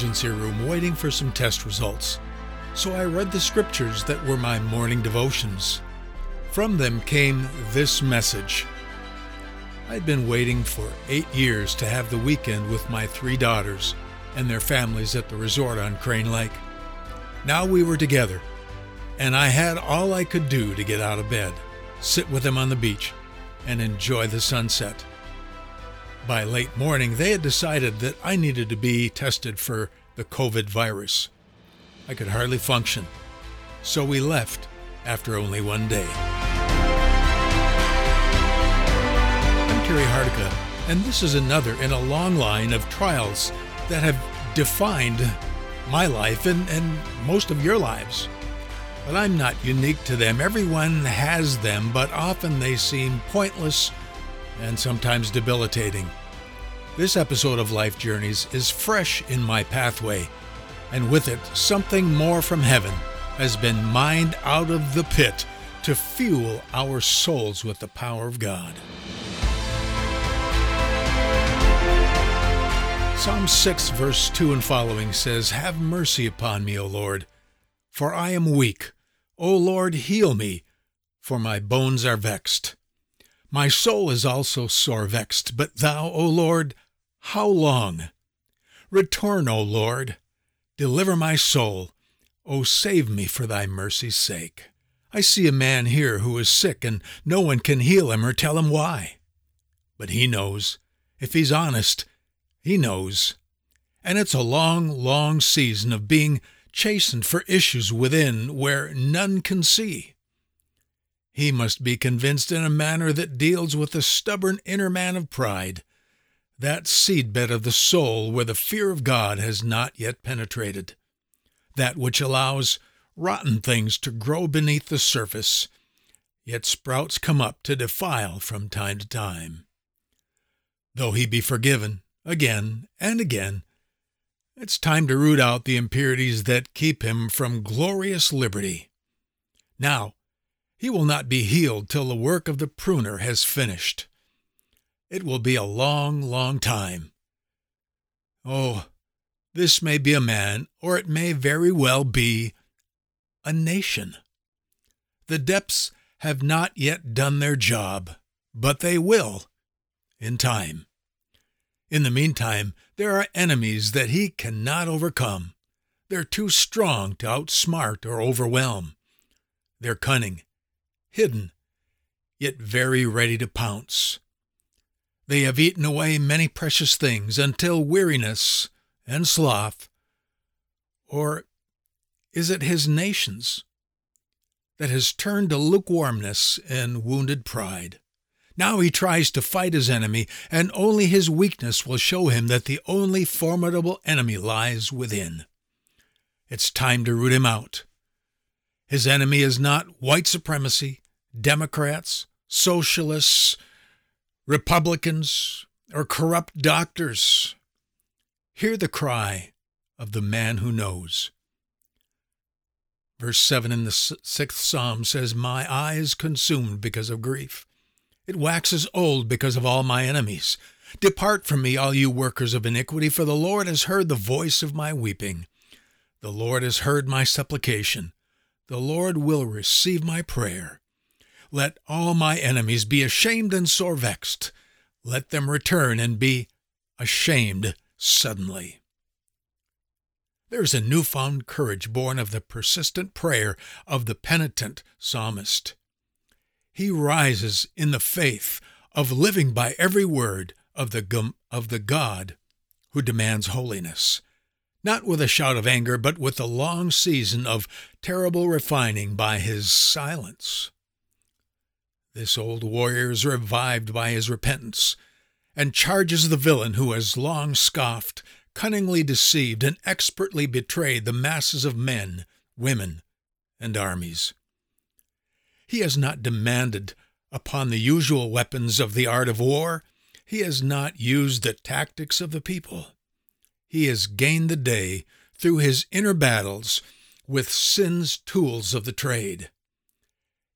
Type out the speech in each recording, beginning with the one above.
emergency room waiting for some test results. So I read the scriptures that were my morning devotions. From them came this message. I'd been waiting for eight years to have the weekend with my three daughters and their families at the resort on Crane Lake. Now we were together, and I had all I could do to get out of bed, sit with them on the beach, and enjoy the sunset. By late morning, they had decided that I needed to be tested for the COVID virus. I could hardly function, so we left after only one day. I'm Terry Hardica, and this is another in a long line of trials that have defined my life and, and most of your lives. But I'm not unique to them. Everyone has them, but often they seem pointless and sometimes debilitating. This episode of Life Journeys is fresh in my pathway, and with it, something more from heaven has been mined out of the pit to fuel our souls with the power of God. Psalm 6, verse 2 and following says, Have mercy upon me, O Lord, for I am weak. O Lord, heal me, for my bones are vexed. My soul is also sore vexed, but thou, O Lord, how long? Return, O Lord, deliver my soul. O save me for thy mercy's sake. I see a man here who is sick, and no one can heal him or tell him why. But he knows. If he's honest, he knows. And it's a long, long season of being chastened for issues within where none can see. He must be convinced in a manner that deals with the stubborn inner man of pride, that seedbed of the soul where the fear of God has not yet penetrated, that which allows rotten things to grow beneath the surface, yet sprouts come up to defile from time to time. Though he be forgiven, again and again. It's time to root out the impurities that keep him from glorious liberty. Now, he will not be healed till the work of the pruner has finished. It will be a long, long time. Oh, this may be a man, or it may very well be a nation. The depths have not yet done their job, but they will in time. In the meantime, there are enemies that he cannot overcome. They're too strong to outsmart or overwhelm. They're cunning, hidden, yet very ready to pounce. They have eaten away many precious things until weariness and sloth, or is it his nations that has turned to lukewarmness and wounded pride? Now he tries to fight his enemy, and only his weakness will show him that the only formidable enemy lies within. It's time to root him out. His enemy is not white supremacy, Democrats, socialists, Republicans, or corrupt doctors. Hear the cry of the man who knows. Verse 7 in the sixth psalm says, My eye is consumed because of grief. It waxes old because of all my enemies. Depart from me, all you workers of iniquity, for the Lord has heard the voice of my weeping. The Lord has heard my supplication. The Lord will receive my prayer. Let all my enemies be ashamed and sore vexed. Let them return and be ashamed suddenly. There's a newfound courage born of the persistent prayer of the penitent psalmist he rises in the faith of living by every word of the, of the God who demands holiness, not with a shout of anger, but with a long season of terrible refining by his silence. This old warrior is revived by his repentance and charges the villain who has long scoffed, cunningly deceived, and expertly betrayed the masses of men, women, and armies. He has not demanded upon the usual weapons of the art of war. He has not used the tactics of the people. He has gained the day through his inner battles with sin's tools of the trade.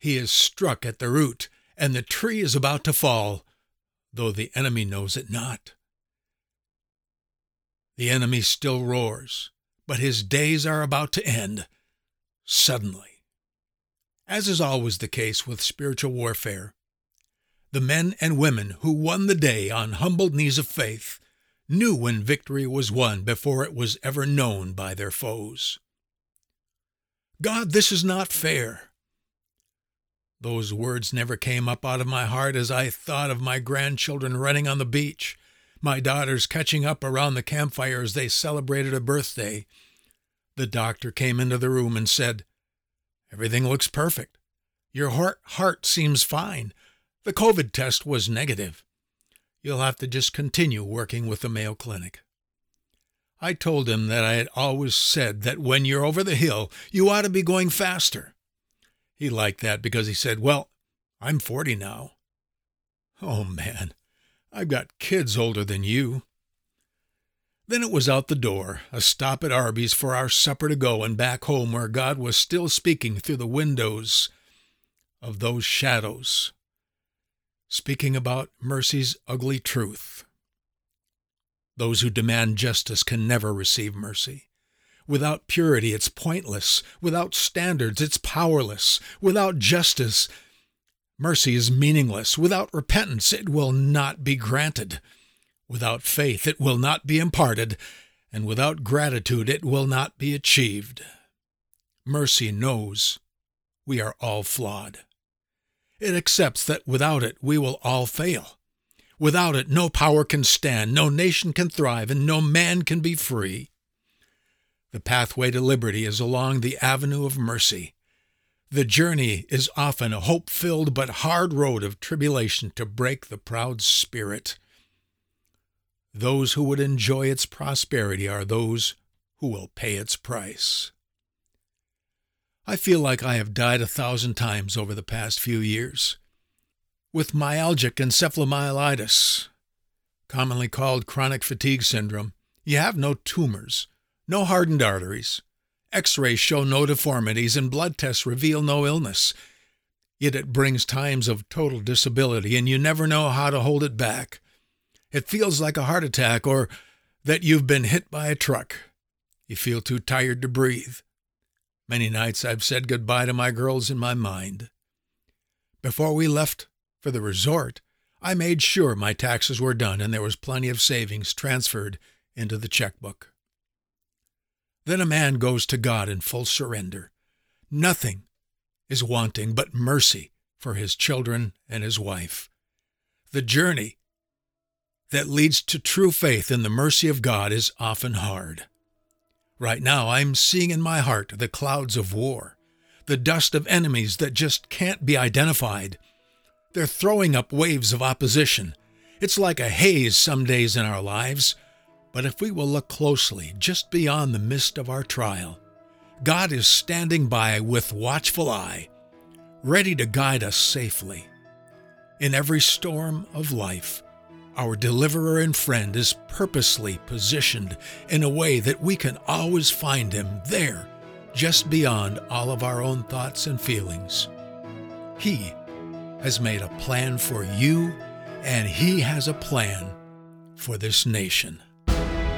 He is struck at the root, and the tree is about to fall, though the enemy knows it not. The enemy still roars, but his days are about to end suddenly. As is always the case with spiritual warfare, the men and women who won the day on humbled knees of faith knew when victory was won before it was ever known by their foes. God, this is not fair. Those words never came up out of my heart as I thought of my grandchildren running on the beach, my daughters catching up around the campfire as they celebrated a birthday. The doctor came into the room and said, Everything looks perfect. Your heart, heart seems fine. The COVID test was negative. You'll have to just continue working with the Mayo Clinic. I told him that I had always said that when you're over the hill, you ought to be going faster. He liked that because he said, Well, I'm 40 now. Oh, man, I've got kids older than you. Then it was out the door, a stop at Arby's for our supper to go, and back home where God was still speaking through the windows of those shadows, speaking about mercy's ugly truth. Those who demand justice can never receive mercy. Without purity, it's pointless. Without standards, it's powerless. Without justice, mercy is meaningless. Without repentance, it will not be granted. Without faith, it will not be imparted, and without gratitude, it will not be achieved. Mercy knows we are all flawed. It accepts that without it, we will all fail. Without it, no power can stand, no nation can thrive, and no man can be free. The pathway to liberty is along the avenue of mercy. The journey is often a hope filled but hard road of tribulation to break the proud spirit. Those who would enjoy its prosperity are those who will pay its price. I feel like I have died a thousand times over the past few years. With myalgic encephalomyelitis, commonly called chronic fatigue syndrome, you have no tumors, no hardened arteries. X rays show no deformities, and blood tests reveal no illness. Yet it brings times of total disability, and you never know how to hold it back. It feels like a heart attack or that you've been hit by a truck. You feel too tired to breathe. Many nights I've said goodbye to my girls in my mind. Before we left for the resort, I made sure my taxes were done and there was plenty of savings transferred into the checkbook. Then a man goes to God in full surrender. Nothing is wanting but mercy for his children and his wife. The journey that leads to true faith in the mercy of God is often hard. Right now, I'm seeing in my heart the clouds of war, the dust of enemies that just can't be identified. They're throwing up waves of opposition. It's like a haze some days in our lives. But if we will look closely, just beyond the mist of our trial, God is standing by with watchful eye, ready to guide us safely. In every storm of life, our deliverer and friend is purposely positioned in a way that we can always find him there, just beyond all of our own thoughts and feelings. He has made a plan for you, and he has a plan for this nation.